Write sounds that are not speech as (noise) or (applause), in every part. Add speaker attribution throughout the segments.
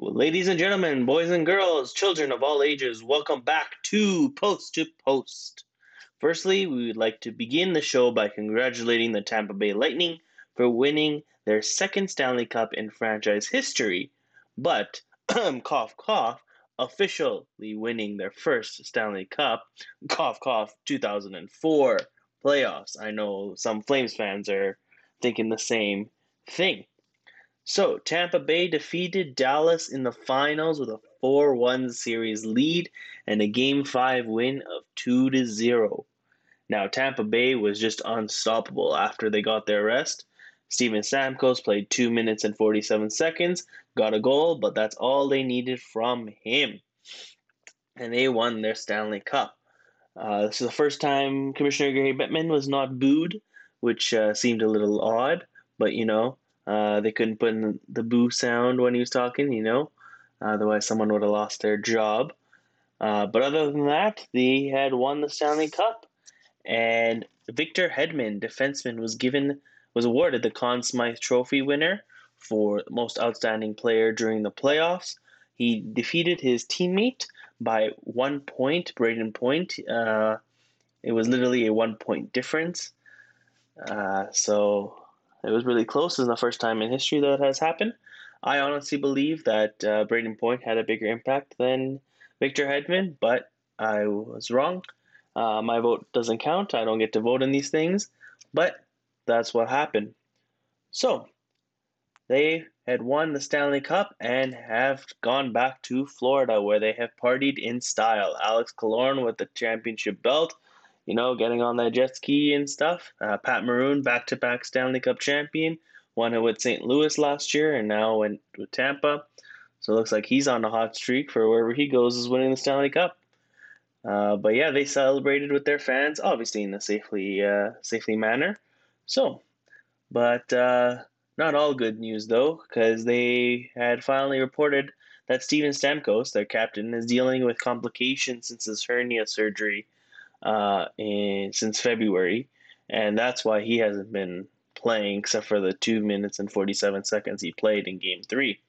Speaker 1: Ladies and gentlemen, boys and girls, children of all ages, welcome back to Post to Post. Firstly, we would like to begin the show by congratulating the Tampa Bay Lightning for winning their second Stanley Cup in franchise history, but, (clears throat) cough, cough, officially winning their first Stanley Cup, cough, cough, 2004 playoffs. I know some Flames fans are thinking the same thing. So, Tampa Bay defeated Dallas in the finals with a 4 1 series lead and a Game 5 win of 2 0. Now, Tampa Bay was just unstoppable after they got their rest. Steven Stamkos played 2 minutes and 47 seconds, got a goal, but that's all they needed from him. And they won their Stanley Cup. Uh, this is the first time Commissioner Gary Bettman was not booed, which uh, seemed a little odd, but you know, uh, they couldn't put in the boo sound when he was talking, you know, otherwise someone would have lost their job. Uh, but other than that, they had won the Stanley Cup, and Victor Hedman, defenseman, was given was awarded the Conn Smythe Trophy winner for most outstanding player during the playoffs. He defeated his teammate by one point, Brayden Point. Uh, it was literally a one point difference. Uh, so it was really close. It's the first time in history that has happened. I honestly believe that uh, Brayden Point had a bigger impact than Victor Hedman, but I was wrong. Uh, my vote doesn't count. I don't get to vote in these things, but that's what happened. So, they had won the Stanley Cup and have gone back to Florida where they have partied in style. Alex Killorn with the championship belt you know, getting on that jet ski and stuff. Uh, Pat Maroon, back to back Stanley Cup champion, won it with St. Louis last year and now went with Tampa. So it looks like he's on a hot streak for wherever he goes is winning the Stanley Cup. Uh, but yeah, they celebrated with their fans, obviously in a safely uh, safely manner. So, but uh, not all good news though, because they had finally reported that Steven Stamkos, their captain, is dealing with complications since his hernia surgery uh, in, since February, and that's why he hasn't been playing except for the two minutes and 47 seconds he played in game three.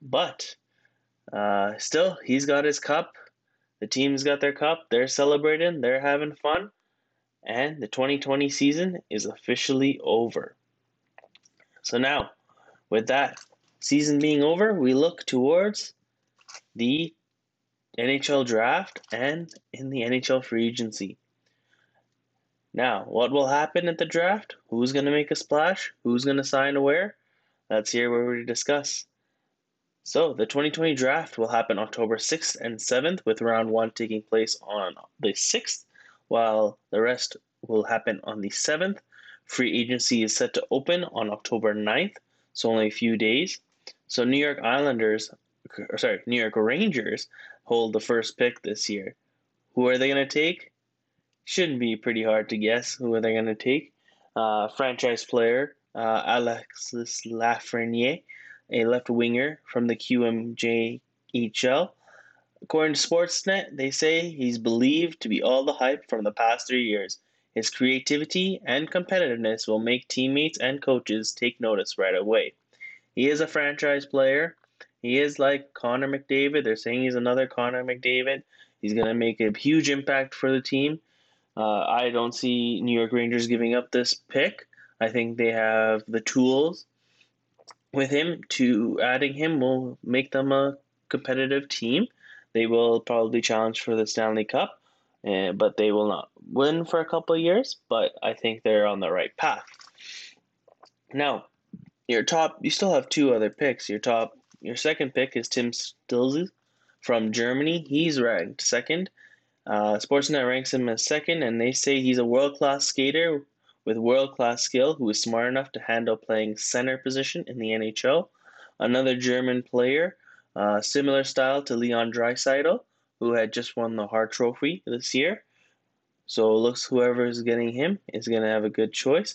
Speaker 1: But uh, still, he's got his cup. The team's got their cup. They're celebrating. They're having fun. And the 2020 season is officially over. So now, with that season being over, we look towards the NHL draft and in the NHL free agency. Now, what will happen at the draft? Who's going to make a splash? Who's going to sign where? That's here where we discuss. So, the 2020 draft will happen October 6th and 7th, with round one taking place on the 6th, while the rest will happen on the 7th. Free agency is set to open on October 9th, so only a few days. So, New York Islanders, sorry, New York Rangers hold the first pick this year. Who are they going to take? Shouldn't be pretty hard to guess who are they going to take. Uh, franchise player uh, Alexis Lafreniere, a left winger from the QMJHL. According to Sportsnet, they say he's believed to be all the hype from the past three years. His creativity and competitiveness will make teammates and coaches take notice right away. He is a franchise player he is like Connor McDavid. They're saying he's another Connor McDavid. He's going to make a huge impact for the team. Uh, I don't see New York Rangers giving up this pick. I think they have the tools with him to adding him will make them a competitive team. They will probably challenge for the Stanley Cup, uh, but they will not win for a couple years. But I think they're on the right path. Now, your top, you still have two other picks. Your top your second pick is Tim Stützle from Germany. He's ranked second. Uh, Sportsnet ranks him as second, and they say he's a world class skater with world class skill who is smart enough to handle playing center position in the NHL. Another German player, uh, similar style to Leon Draisaitl, who had just won the Hart Trophy this year. So it looks whoever is getting him is going to have a good choice.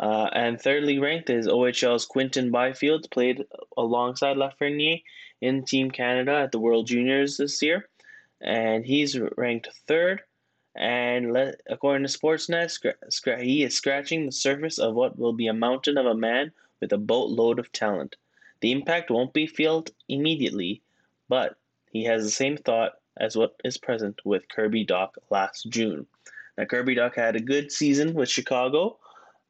Speaker 1: Uh, and thirdly ranked is OHL's Quinton Byfield, played alongside Lafreniere in Team Canada at the World Juniors this year. And he's ranked third. And let, according to Sportsnet, scra- he is scratching the surface of what will be a mountain of a man with a boatload of talent. The impact won't be felt immediately, but he has the same thought as what is present with Kirby Dach last June. Now, Kirby Dach had a good season with Chicago,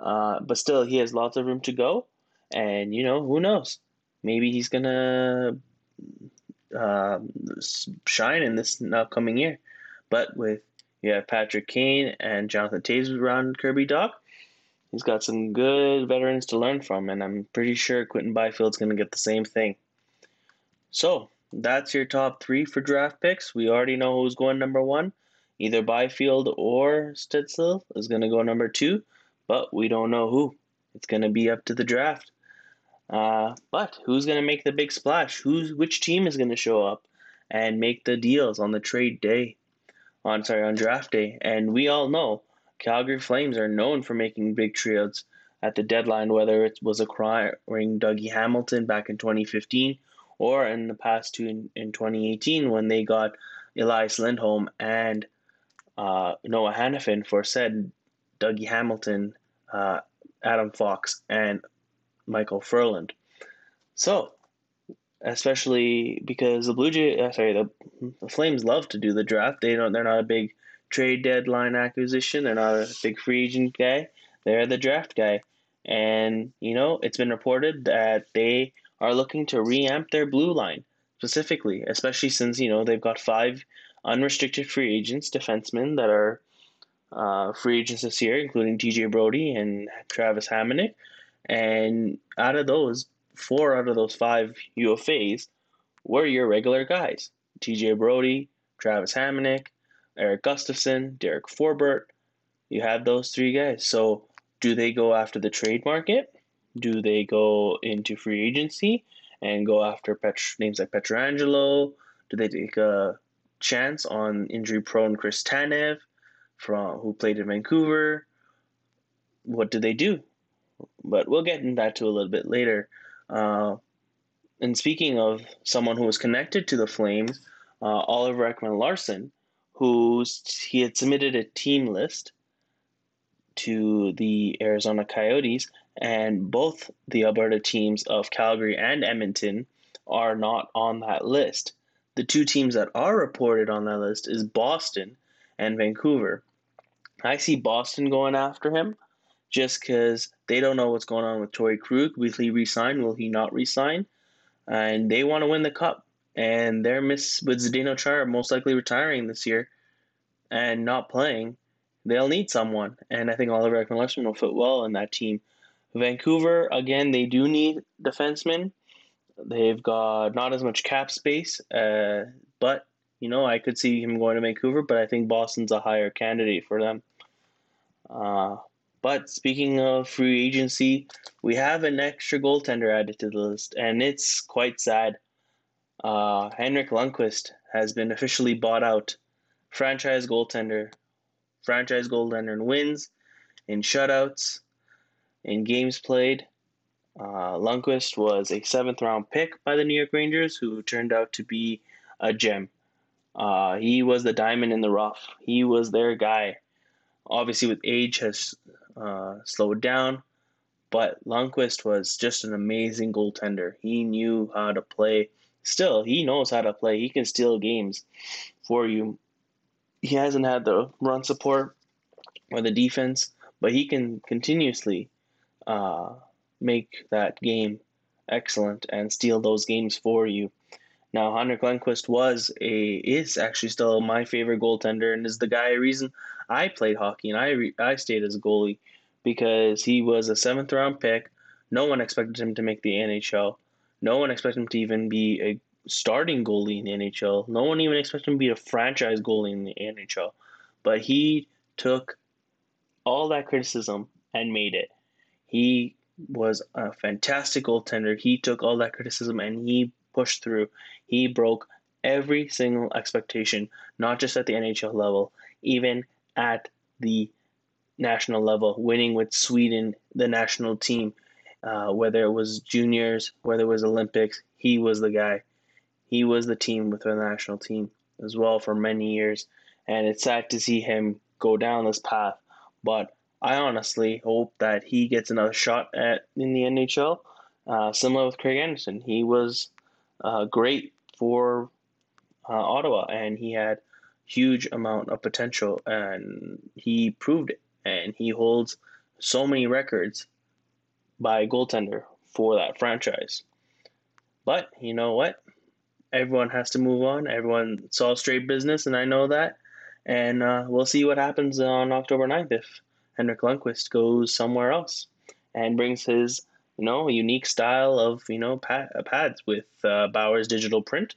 Speaker 1: uh, but still, he has lots of room to go. And, you know, who knows? Maybe he's going to uh, shine in this upcoming year. But with you have Patrick Kane and Jonathan Toews around Kirby Dach, he's got some good veterans to learn from, and I'm pretty sure Quinton Byfield's going to get the same thing. So that's your top three for draft picks. We already know who's going number one. Either Byfield or Stützle is going to go number two, but we don't know who. It's going to be up to the draft. Uh, but who's going to make the big splash? Who's which team is going to show up and make the deals on the trade day? On sorry, on draft day. And we all know Calgary Flames are known for making big trades at the deadline, whether it was acquiring Dougie Hamilton back in 2015 or in the past two in, in 2018 when they got Elias Lindholm and uh, Noah Hanifin for said Dougie Hamilton, uh, Adam Fox, and Micheal Ferland. So, especially because the Blue Jay, uh, sorry, the, the Flames love to do the draft. They don't. They're not a big trade deadline acquisition. They're not a big free agent guy. They're the draft guy. And, you know, it's been reported that they are looking to reamp their blue line specifically, especially since, you know, they've got five unrestricted free agents, defensemen that are uh, free agents this year, including TJ Brodie and Travis Hamonic. And out of those, four out of those five UFAs were your regular guys TJ Brodie, Travis Hamonic, Erik Gustafsson, Derek Forbort. You have those three guys. So, do they go after the trade market? Do they go into free agency and go after names like Pietrangelo? Do they take a chance on injury-prone Chris Tanev, from who played in Vancouver? What do they do? But we'll get into that to a little bit later. Uh, and speaking of someone who was connected to the Flames, uh, Oliver Ekman-Larsson who he had submitted a team list to the Arizona Coyotes, and both the Alberta teams of Calgary and Edmonton are not on that list. The two teams that are reported on that list is Boston and Vancouver. I see Boston going after him just because they don't know what's going on with Torey Krug. Will he resign? Will he not resign? And they want to win the cup and they're miss with Zdeno Chara most likely retiring this year and not playing, they'll need someone. And I think Oliver Ekman will fit well in that team. Vancouver, again, they do need defensemen. They've got not as much cap space, uh, but you know I could see him going to Vancouver. But I think Boston's a higher candidate for them. Uh, but speaking of free agency, we have an extra goaltender added to the list, and it's quite sad. Uh, Henrik Lundqvist has been officially bought out. Franchise goaltender, franchise goaltender in wins, in shutouts, in games played. Uh, Lundqvist was a seventh round pick by the New York Rangers, who turned out to be a gem. Uh, he was the diamond in the rough. He was their guy. Obviously, with age has uh, slowed down, but Lundqvist was just an amazing goaltender. He knew how to play still he knows how to play. He can steal games for you. He hasn't had the run support or the defense, but he can continuously uh, make that game excellent and steal those games for you. Now, Henrik Lundqvist was a is actually still my favorite goaltender and is the guy reason I played hockey and I re, I stayed as a goalie because he was a seventh round pick. No one expected him to make the NHL. No one expected him to even be a starting goalie in the NHL. No one even expected him to be a franchise goalie in the NHL. But he took all that criticism and made it. He was a fantastic goaltender. He took all that criticism and he pushed through. He broke every single expectation, not just at the NHL level, even at the national level, winning with Sweden, the national team, uh, whether it was juniors, whether it was Olympics, he was the guy. He was the team with the national team as well for many years, and it's sad to see him go down this path. But I honestly hope that he gets another shot at in the NHL Uh, similar with Craig Anderson, he was uh, great for uh, Ottawa, and he had huge amount of potential, and he proved it. And he holds so many records by goaltender for that franchise. But you know what? Everyone has to move on. Everyone, all straight business, and I know that. And uh, we'll see what happens on October 9th if Henrik Lundqvist goes somewhere else and brings his, you know, unique style of, you know, pad, pads with uh, Bauer's digital print.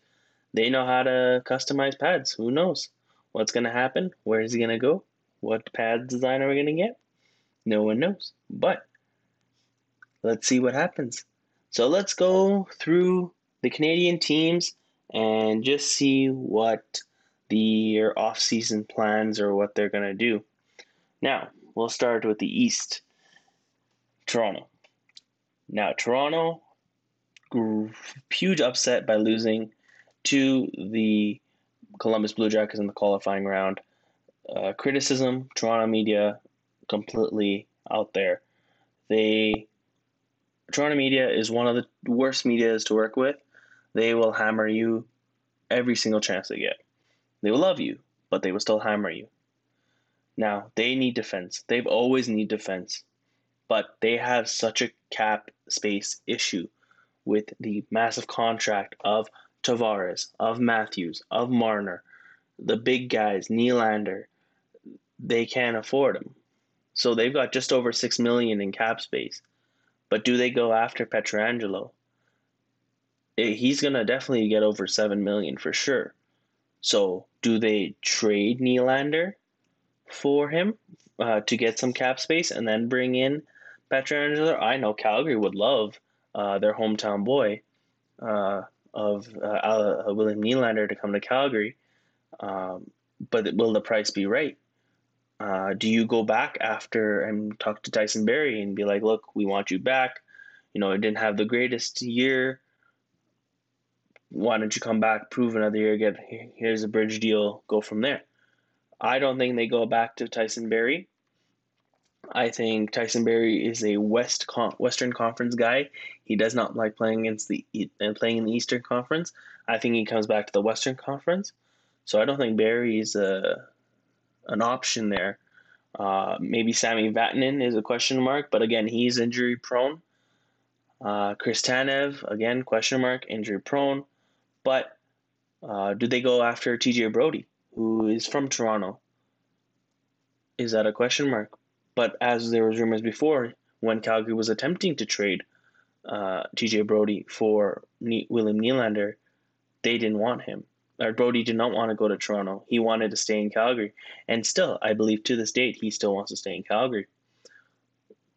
Speaker 1: They know how to customize pads. Who knows what's going to happen? Where is he going to go? What pad design are we going to get? No one knows. But let's see what happens. So let's go through the Canadian teams and just see what their off-season plans or what they're going to do. Now, we'll start with the East. Toronto. Now, Toronto, huge upset by losing to the Columbus Blue Jackets in the qualifying round. Uh, criticism, Toronto media completely out there. They Toronto media is one of the worst medias to work with. They will hammer you every single chance they get. They will love you, but they will still hammer you. Now, they need defense. They've always need defense. But they have such a cap space issue with the massive contract of Tavares, of Matthews, of Marner, the big guys, Nylander. They can't afford them. So they've got just over 6 million in cap space. But do they go after Pietrangelo? Eh, he's going to definitely get over 7 million for sure. So do they trade Nylander for him uh, to get some cap space and then bring in Pietrangelo? I know Calgary would love uh, their hometown boy uh, of uh, William Nylander to come to Calgary. Um, but will the price be right? Uh, do you go back after and talk to Tyson Barrie and be like, look, we want you back? You know, it didn't have the greatest year. Why don't you come back, prove another year, get here's a bridge deal, go from there? I don't think they go back to Tyson Barrie. I think Tyson Barrie is a West Con- Western Conference guy. He does not like playing against the and playing in the Eastern Conference. I think he comes back to the Western Conference. So I don't think Barrie is a an option there. Uh, maybe Sami Vatanen is a question mark, but again, he's injury prone. Uh, Chris Tanev, again, question mark, injury prone. But uh, do they go after TJ Brodie, who is from Toronto? Is that a question mark? But as there was rumors before, when Calgary was attempting to trade uh, TJ Brodie for ne- William Nylander, they didn't want him or Brodie did not want to go to Toronto. He wanted to stay in Calgary. And still, I believe to this date, he still wants to stay in Calgary.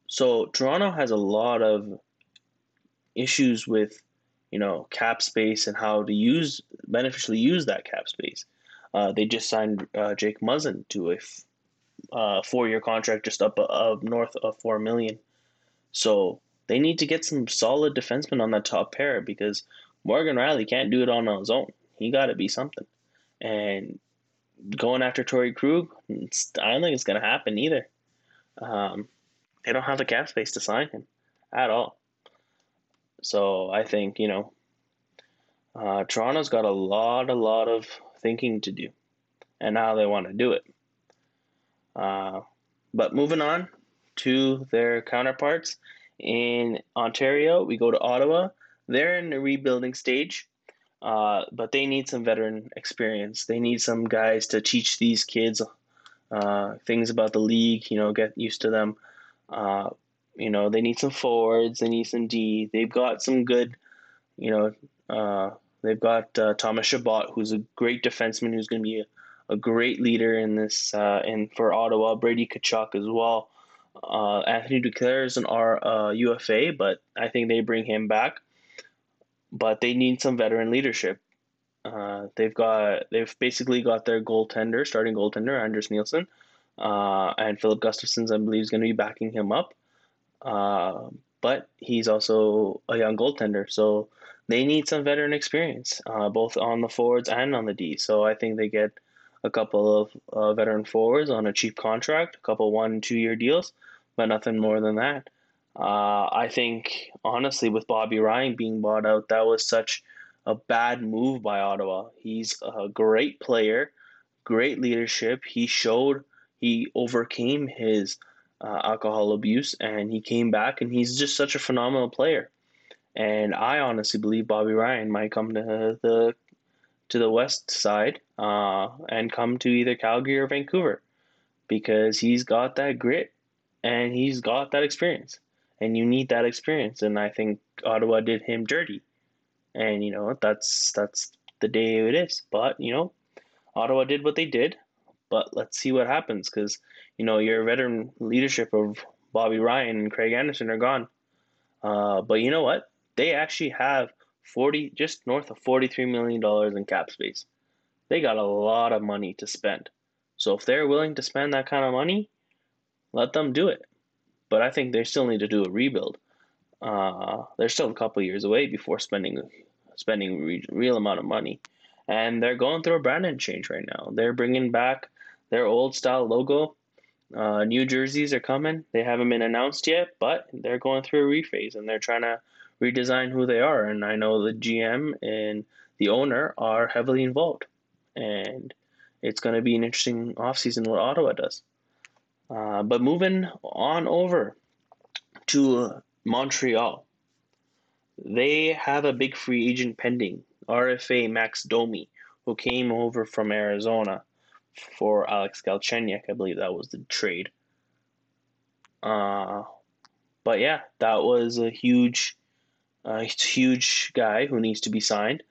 Speaker 1: So Toronto has a lot of issues with, you know, cap space and how to use beneficially use that cap space. Uh, they just signed uh, Jake Muzzin to a f- uh, four-year contract, just up of north of four million. So they need to get some solid defensemen on that top pair because Morgan Rielly can't do it on his own. He got to be something. And going after Torey Krug, I don't think it's going to happen either. Um, they don't have the cap space to sign him at all. So I think, you know, uh, Toronto's got a lot, a lot of thinking to do and how they want to do it. Uh, but moving on to their counterparts in Ontario, we go to Ottawa. They're in the rebuilding stage. Uh, but they need some veteran experience. They need some guys to teach these kids uh, things about the league. You know, get used to them. Uh, you know, they need some forwards. They need some D. They've got some good. You know, uh, they've got uh, Thomas Chabot, who's a great defenseman, who's going to be a, a, great leader in this and for Ottawa. Brady Tkachuk as well. Anthony Duclair is an R UFA, but I think they bring him back but they need some veteran leadership. Uh, they've got they've basically got their goaltender, starting goaltender Anders Nilsson, uh, and Filip Gustavsson's I believe is going to be backing him up. Uh, but he's also a young goaltender, so they need some veteran experience, uh, both on the forwards and on the D. So I think they get a couple of uh, veteran forwards on a cheap contract, a couple one two year deals, but nothing more than that. Uh, I think honestly, with Bobby Ryan being bought out, that was such a bad move by Ottawa. He's a great player, great leadership. He showed he overcame his uh, alcohol abuse and he came back and he's just such a phenomenal player. And I honestly believe Bobby Ryan might come to the to the west side uh, and come to either Calgary or Vancouver because he's got that grit and he's got that experience. And you need that experience. And I think Ottawa did him dirty. And you know, that's that's the day it is. But, you know, Ottawa did what they did. But let's see what happens because, you know, your veteran leadership of Bobby Ryan and Craig Anderson are gone. Uh, but you know what? They actually have 40 just north of 43 million dollars in cap space. They got a lot of money to spend. So if they're willing to spend that kind of money, let them do it. But I think they still need to do a rebuild. Uh, they're still a couple years away before spending spending re- real amount of money, and they're going through a branding change right now. They're bringing back their old style logo. Uh, new jerseys are coming. They haven't been announced yet, but they're going through a rephase and they're trying to redesign who they are. And I know the GM and the owner are heavily involved. And it's going to be an interesting offseason what Ottawa does. Uh, but moving on over to Montreal, they have a big free agent pending, RFA Max Domi, who came over from Arizona for Alex Galchenyuk. I believe that was the trade. Uh, but yeah, that was a huge uh, he's a huge guy who needs to be signed.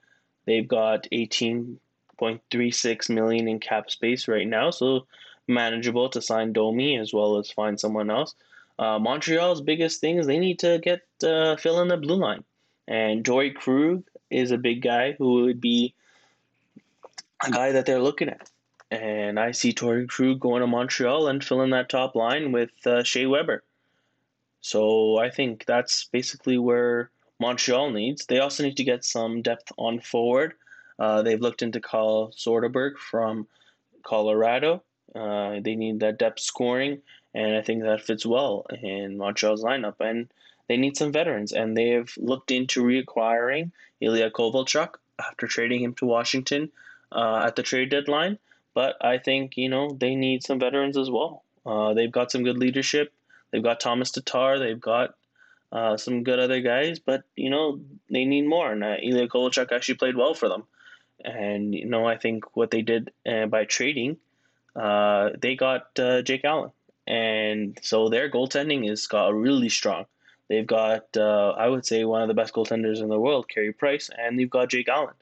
Speaker 1: They've got 18.36 million in cap space right now, so manageable to sign Domi as well as find someone else. Uh, Montreal's biggest thing is they need to get uh, fill in the blue line, and Torey Krug is a big guy who would be a guy that they're looking at. And I see Torey Krug going to Montreal and filling that top line with uh, Shea Weber. So I think that's basically where Montreal needs. They also need to get some depth on forward. Uh, they've looked into Carl Soderberg from Colorado. Uh, they need that depth scoring, and I think that fits well in Montreal's lineup. And they need some veterans, and they have looked into reacquiring Ilya Kovalchuk after trading him to Washington uh, at the trade deadline. But I think you know they need some veterans as well. Uh, they've got some good leadership. They've got Thomas Tatar. They've got uh, some good other guys, but you know they need more. And uh, Ilya Kovalchuk actually played well for them, and you know I think what they did uh, by trading, uh, they got uh, Jake Allen, and so their goaltending is got really strong. They've got uh, I would say one of the best goaltenders in the world, Carey Price, and they've got Jake Allen,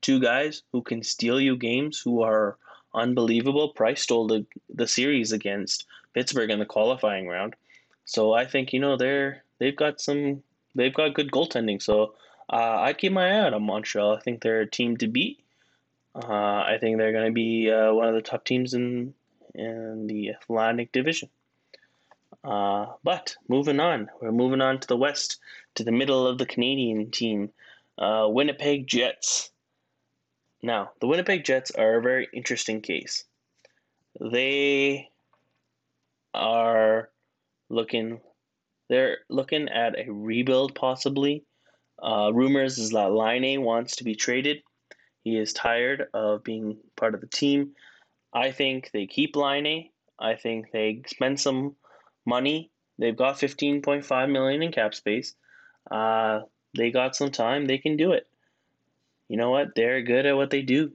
Speaker 1: two guys who can steal you games, who are unbelievable. Price stole the the series against Pittsburgh in the qualifying round. So I think you know they're they've got some they've got good goaltending. So uh, I'd keep my eye out on Montreal. I think they're a team to beat. Uh, I think they're going to be uh, one of the top teams in in the Atlantic Division. Uh, but moving on, we're moving on to the West, to the middle of the Canadian team, uh, Winnipeg Jets. Now, the Winnipeg Jets are a very interesting case. They are looking they're looking at a rebuild possibly. Uh, rumors is that Laine wants to be traded. He is tired of being part of the team. I think they keep Laine. I think they spend some money. They've got 15.5 million in cap space. Uh, they got some time. They can do it. You know what? They're good at what they do.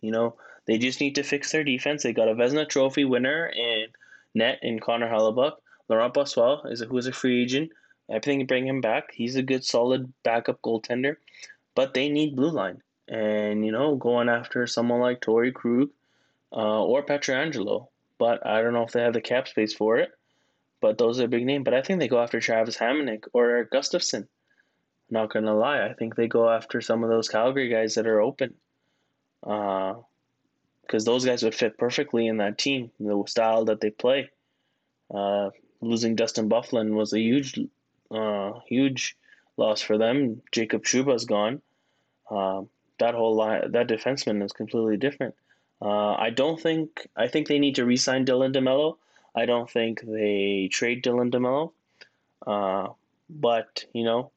Speaker 1: You know, they just need to fix their defense. They got a Vezina Trophy winner in net in Connor Hellebuyck. Laurent Brossoit is a, who is a free agent. I think bring him back. He's a good, solid backup goaltender, but they need blue line. And you know, going after someone like Torey Krug uh, or Pietrangelo, but I don't know if they have the cap space for it. But those are big names. But I think they go after Travis Hamonic or Erik Gustafsson. Not gonna lie, I think they go after some of those Calgary guys that are open. Because uh, those guys would fit perfectly in that team, the style that they play. Uh, losing Dustin Byfuglien was a huge, uh, huge loss for them. Jacob Trouba's gone. Uh, that whole line, that defenseman is completely different. Uh, I don't think. I think they need to re-sign Dylan DeMello. I don't think they trade Dylan DeMello. Uh, but you know,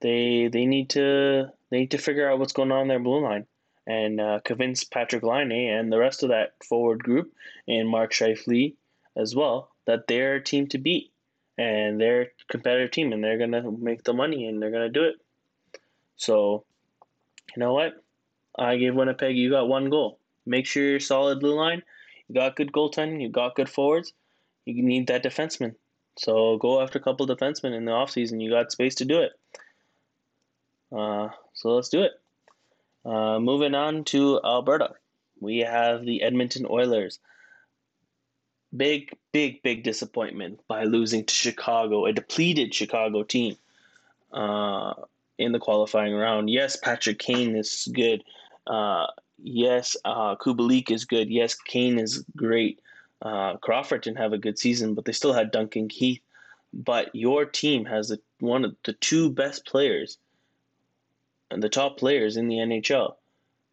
Speaker 1: they they need to they need to figure out what's going on in their blue line and uh, convince Patrick Laine and the rest of that forward group and Mark Scheifele as well that they're a team to beat and they're a competitive team and they're gonna make the money and they're gonna do it. So, you know what? I give Winnipeg. You got one goal. Make sure you're solid blue line. You got good goaltending. You got good forwards. You need that defenseman. So go after a couple defensemen in the offseason. You got space to do it. Uh, so let's do it. Uh, moving on to Alberta, we have the Edmonton Oilers. Big, big, big disappointment by losing to Chicago, a depleted Chicago team uh, in the qualifying round. Yes, Patrick Kane is good. Uh, yes, uh, Kubalik is good. Yes, Kane is great. Uh, Crawford didn't have a good season, but they still had Duncan Keith. But your team has the, one of the two best players and the top players in the NHL.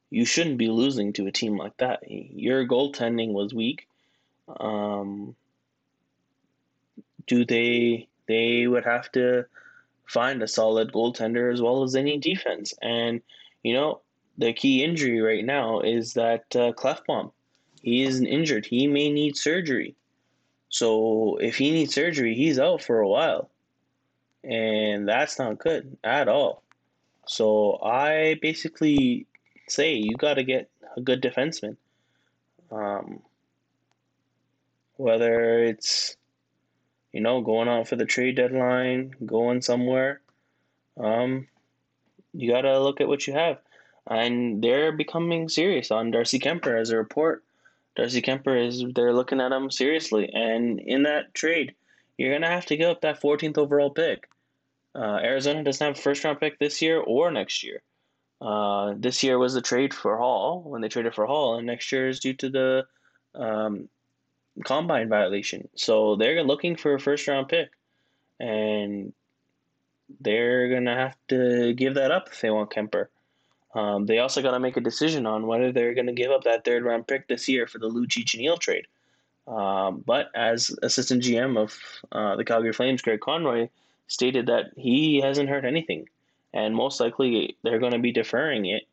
Speaker 1: You shouldn't be losing to a team like that. Your goaltending was weak. Um, do they they would have to find a solid goaltender as well as any defense. And you know the key injury right now is that uh, Klefbom. He is injured. He may need surgery. So if he needs surgery, he's out for a while, and that's not good at all. So I basically say you got to get a good defenseman. Um, whether it's you know going out for the trade deadline, going somewhere, um, you got to look at what you have. And they're becoming serious on Darcy Kuemper as a report. Darcy Kuemper is they're looking at him seriously, and in that trade, you're gonna have to give up that 14th overall pick. Uh, Arizona doesn't have a first round pick this year or next year. Uh, this year was the trade for Hall when they traded for Hall, and next year is due to the um, combine violation. So they're looking for a first round pick, and they're gonna have to give that up if they want Kuemper. Um, they also got to make a decision on whether they're going to give up that third round pick this year for the Lucic and trade. Um, but as assistant GM of uh, the Calgary Flames, Craig Conroy stated that he hasn't heard anything, and most likely they're going to be deferring it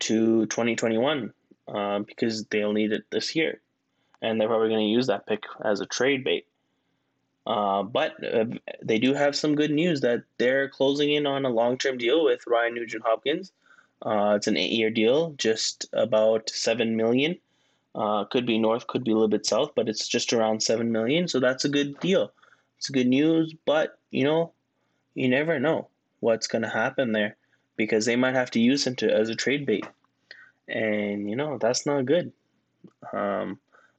Speaker 1: to 2021 uh, because they'll need it this year, and they're probably going to use that pick as a trade bait. Uh, but uh, they do have some good news that they're closing in on a long-term deal with Ryan Nugent Hopkins. Uh, it's an eight-year deal, just about seven million. Uh, could be north, could be a little bit south, but it's just around seven million. So that's a good deal. It's good news, but you know, you never know what's going to happen there because they might have to use him to as a trade bait, and you know that's not good. Um,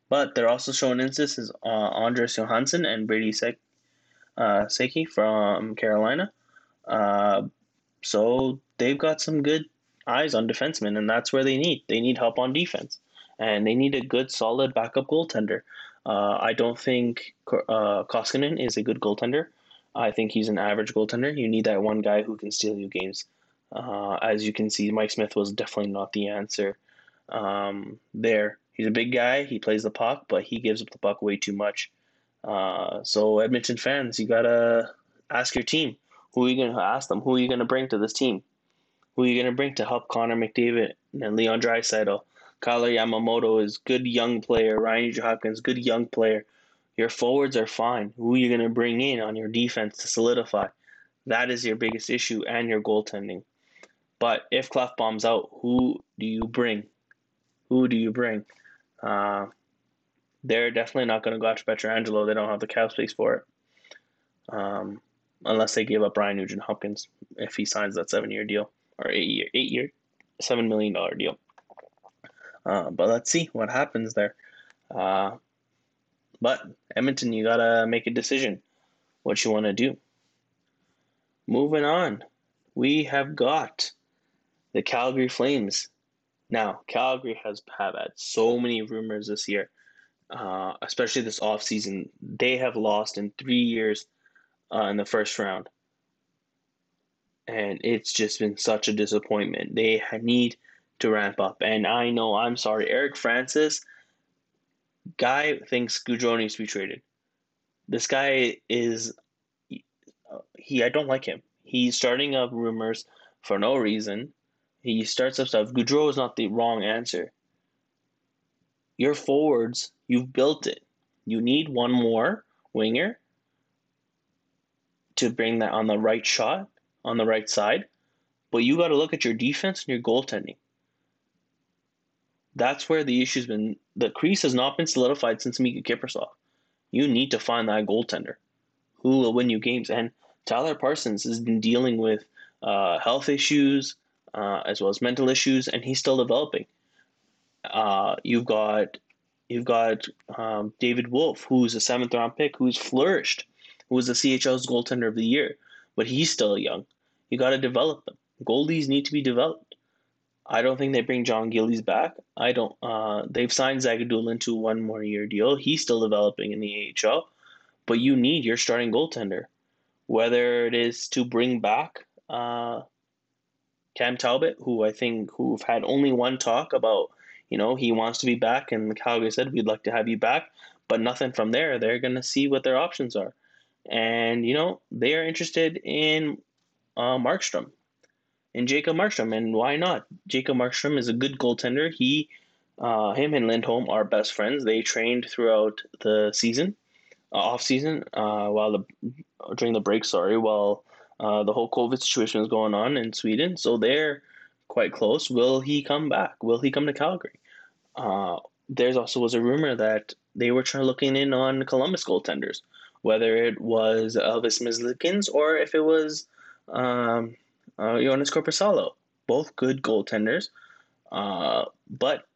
Speaker 1: but they're also showing is uh, Andreas Johnsson and Brady Sek, uh, Seki from Carolina. Uh, so they've got some good eyes on defensemen, and that's where they need. They need help on defense, and they need a good, solid backup goaltender. Uh, I don't think uh, Koskinen is a good goaltender. I think he's an average goaltender. You need that one guy who can steal you games. Uh, as you can see, Mike Smith was definitely not the answer um, there. He's a big guy. He plays the puck, but he gives up the puck way too much. Uh, so Edmonton fans, you gotta ask your team who are you gonna ask them who are you gonna bring to this team who are you to bring to help Connor McDavid and Leon Draisaitl? Kailer Yamamoto is good young player. Ryan Hopkins, good young player. Your forwards are fine. Who are you to bring in on your defense to solidify? That is your biggest issue and your goaltending. But if Klefbom's out, who do you bring? Who do you bring? Uh, they're definitely not going to go after Pietrangelo. They don't have the cap space for it. Um, unless they give up Brian Nugent Hopkins if he signs that seven year deal or eight year, eight year, seven million dollar deal. Uh, but let's see what happens there. Uh, but Edmonton, you gotta make a decision what you want to do. Moving on, we have got the Calgary Flames. Now, Calgary has had so many rumors this year, uh, especially this offseason. They have lost in three years uh, in the first round and it's just been such a disappointment. They need to ramp up, and I know I'm sorry, Eric Francis. Guy thinks Gaudreau needs to be traded. This guy is uh, he I don't like him. He's starting up rumors for no reason. He starts up stuff. Gaudreau is not the wrong answer. Your forwards, you've built it. You need one more winger to bring that on the right shot, on the right side. But you got to look at your defense and your goaltending. That's where the issue's been. The crease has not been solidified since Miikka Kiprusoff. You need to find that goaltender who will win you games. And Tyler Parsons has been dealing with uh, health issues uh, as well as mental issues, and he's still developing. Uh, you've got you've got um, David Wolf, who's a seventh round pick, who's flourished, who was the CHL's goaltender of the year, but he's still young. You got to develop them. Goldies need to be developed. I don't think they bring John Gillies back. I don't. Uh, they've signed Zagidulin to one more year deal. He's still developing in the AHL, but you need your starting goaltender, whether it is to bring back uh, Cam Talbot, who I think who've had only one talk about, you know, he wants to be back, and Calgary said we'd like to have you back, but nothing from there. They're gonna see what their options are, and you know they are interested in uh, Markstrom, in Jacob Markstrom, and why not? Jacob Markstrom is a good goaltender. He, uh, him and Lindholm are best friends. They trained throughout the season, uh, off season, uh, while the during the break. Sorry, while uh, the whole COVID situation is going on in Sweden, so they're quite close. Will he come back? Will he come to Calgary? Uh, there's also was a rumor that they were trying looking in on Columbus goaltenders, whether it was Elvis Merzlikins or if it was um, uh, Joonas Korpisalo. Both good goaltenders, uh, but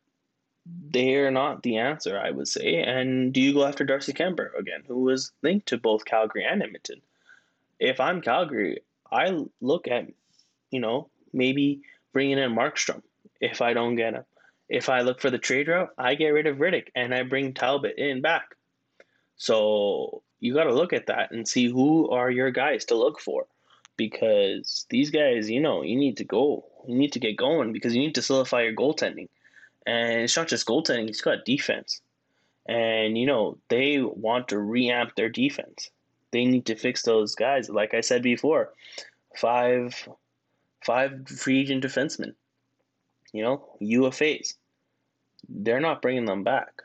Speaker 1: they're not the answer, I would say. And do you go after Darcy Kuemper again, who was linked to both Calgary and Edmonton? If I'm Calgary, I look at, you know, maybe bringing in Markstrom if I don't get him. If I look for the trade route, I get rid of Rittich and I bring Talbot in back. So you got to look at that and see who are your guys to look for because these guys, you know, you need to go. You need to get going because you need to solidify your goaltending. And it's not just goaltending, it's got defense. And, you know, they want to reamp their defense they need to fix those guys. Like I said before, five five free agent defensemen. You know, UFAs. They're not bringing them back.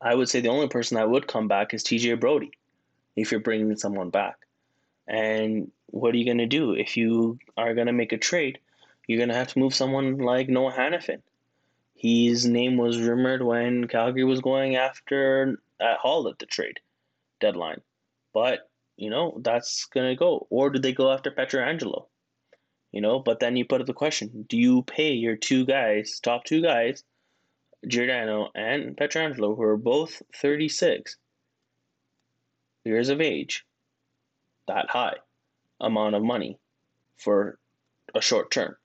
Speaker 1: I would say the only person that would come back is TJ Brodie if you're bringing someone back. And what are you going to do if you are going to make a trade? You're going to have to move someone like Noah Hanifin. His name was rumored when Calgary was going after at Hall at the trade deadline, but you know, that's gonna go. Or do they go after Pietrangelo? You know, but then you put up the question: Do you pay your two guys, top two guys, Giordano and Pietrangelo, who are both thirty six years of age, that high amount of money for a short term?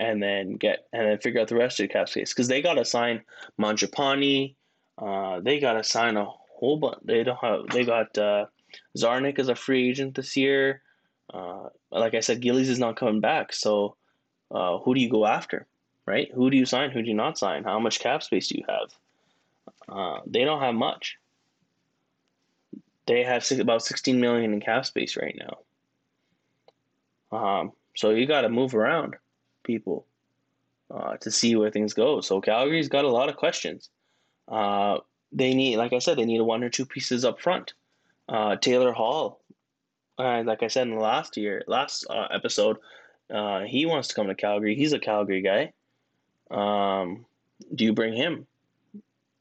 Speaker 1: and then get and then figure out the rest of the cap space because they got to sign Mangiapane, uh, they got to sign a whole bunch. They don't have. They got uh, Czarnik as a free agent this year. Uh, like I said, Gillies is not coming back. So uh, who do you go after, right? Who do you sign? Who do you not sign? How much cap space do you have? Uh, they don't have much. They have six, about 16 million in cap space right now. Um, so you got to move around, people, uh, to see where things go. So Calgary's got a lot of questions. Uh, they need, like I said, they need one or two pieces up front. Uh, Taylor Hall, uh, like I said in the last year, last uh, episode, uh, he wants to come to Calgary. He's a Calgary guy. Um, do you bring him?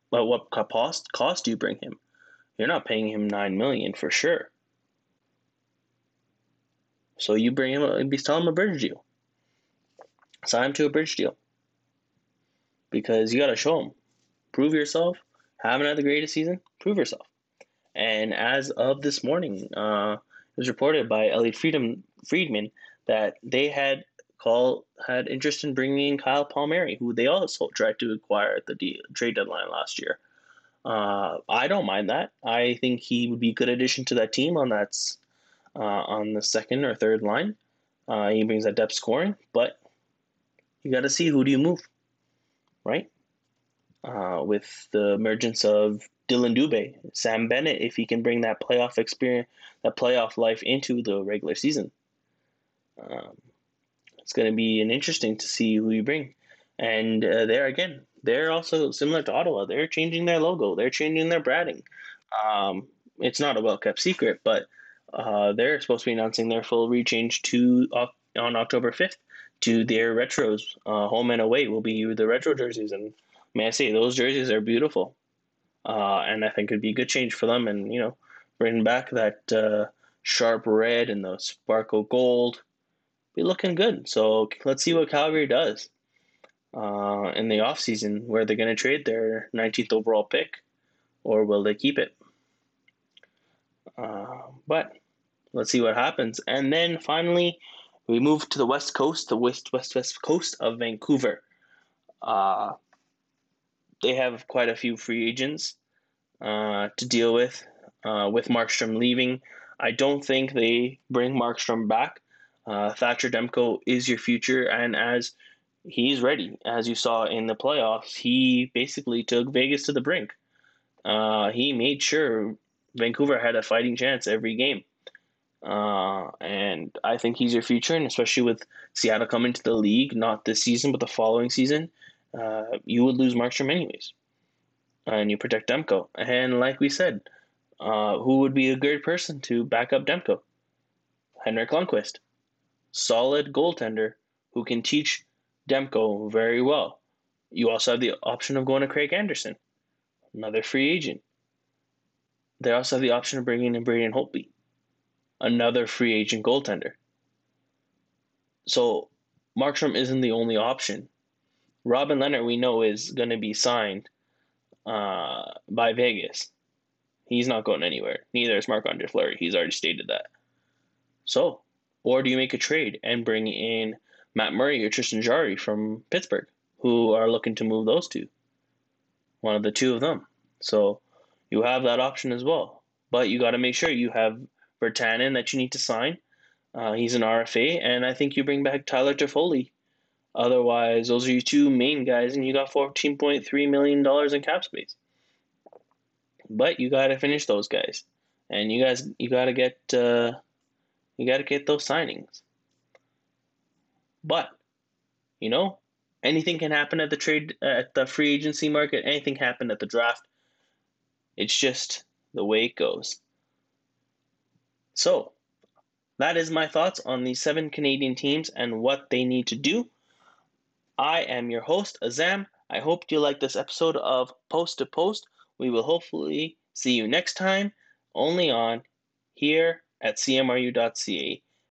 Speaker 1: But what cost cost do you bring him? You're not paying him nine million for sure. So you bring him, and be tell him a bridge deal. Sign him to a bridge deal. Because you got to show him, prove yourself haven't had the greatest season, prove yourself. And as of this morning, uh, it was reported by Elliotte Friedman, Friedman that they had call had interest in bringing in Kyle Palmieri, who they also tried to acquire at the de- trade deadline last year. Uh, I don't mind that. I think he would be a good addition to that team on that uh, on the second or third line. Uh, he brings that depth scoring, but you got to see who do you move, right? Uh, with the emergence of Dillon Dubé, Sam Bennett, if he can bring that playoff experience, that playoff life into the regular season. Um, it's going to be an interesting to see who you bring. And uh, there again, they're also similar to Ottawa. They're changing their logo. They're changing their branding. Um, it's not a well kept secret, but uh, they're supposed to be announcing their full rechange to uh, on October fifth to their retros. Uh, home and away will be the retro jerseys, and may I say those jerseys are beautiful. Uh, and I think it'd be a good change for them, and you know, bring back that uh, sharp red and the sparkle gold. Be looking good. So let's see what Calgary does uh, in the offseason where they're going to trade their 19th overall pick or will they keep it? Uh, but let's see what happens. And then finally, we move to the west coast, the west west west coast of Vancouver. Uh, they have quite a few free agents uh, to deal with. Uh, with Markstrom leaving, I don't think they bring Markstrom back. Uh, Thatcher Demko is your future, and as he's ready. As you saw in the playoffs, he basically took Vegas to the brink. Uh, he made sure Vancouver had a fighting chance every game. Uh, and I think he's your future, and especially with Seattle coming to the league, not this season, but the following season, uh, you would lose Markstrom anyways. And you protect Demko. And like we said, uh, who would be a good person to back up Demko? Henrik Lundqvist. Solid goaltender who can teach Demko very well. You also have the option of going to Craig Anderson, another free agent. They also have the option of bringing in Braden Holtby, another free agent goaltender. So Markstrom isn't the only option. Robin Lehner, we know, is going to be signed uh, by Vegas. He's not going anywhere. Neither is Marc Andre Fleury. He's already stated that. So, or do you make a trade and bring in Matt Murray or Tristan Jarry from Pittsburgh, who are looking to move those two. One of the two of them. So you have that option as well. But you got to make sure you have Virtanen that you need to sign. Uh, he's an RFA, and I think you bring back Tyler Toffoli. Otherwise, those are your two main guys, and you got fourteen point three million dollars in cap space. But you got to finish those guys, and you guys you got to get uh, you got to get those signings. But, you know, anything can happen at the trade at the free agency market. Anything happened at the draft. It's just the way it goes. So, that is my thoughts on the seven Canadian teams and what they need to do. I am your host, Azam. I hope you like this episode of Post to Post. We will hopefully see you next time, only on here at cmru.ca.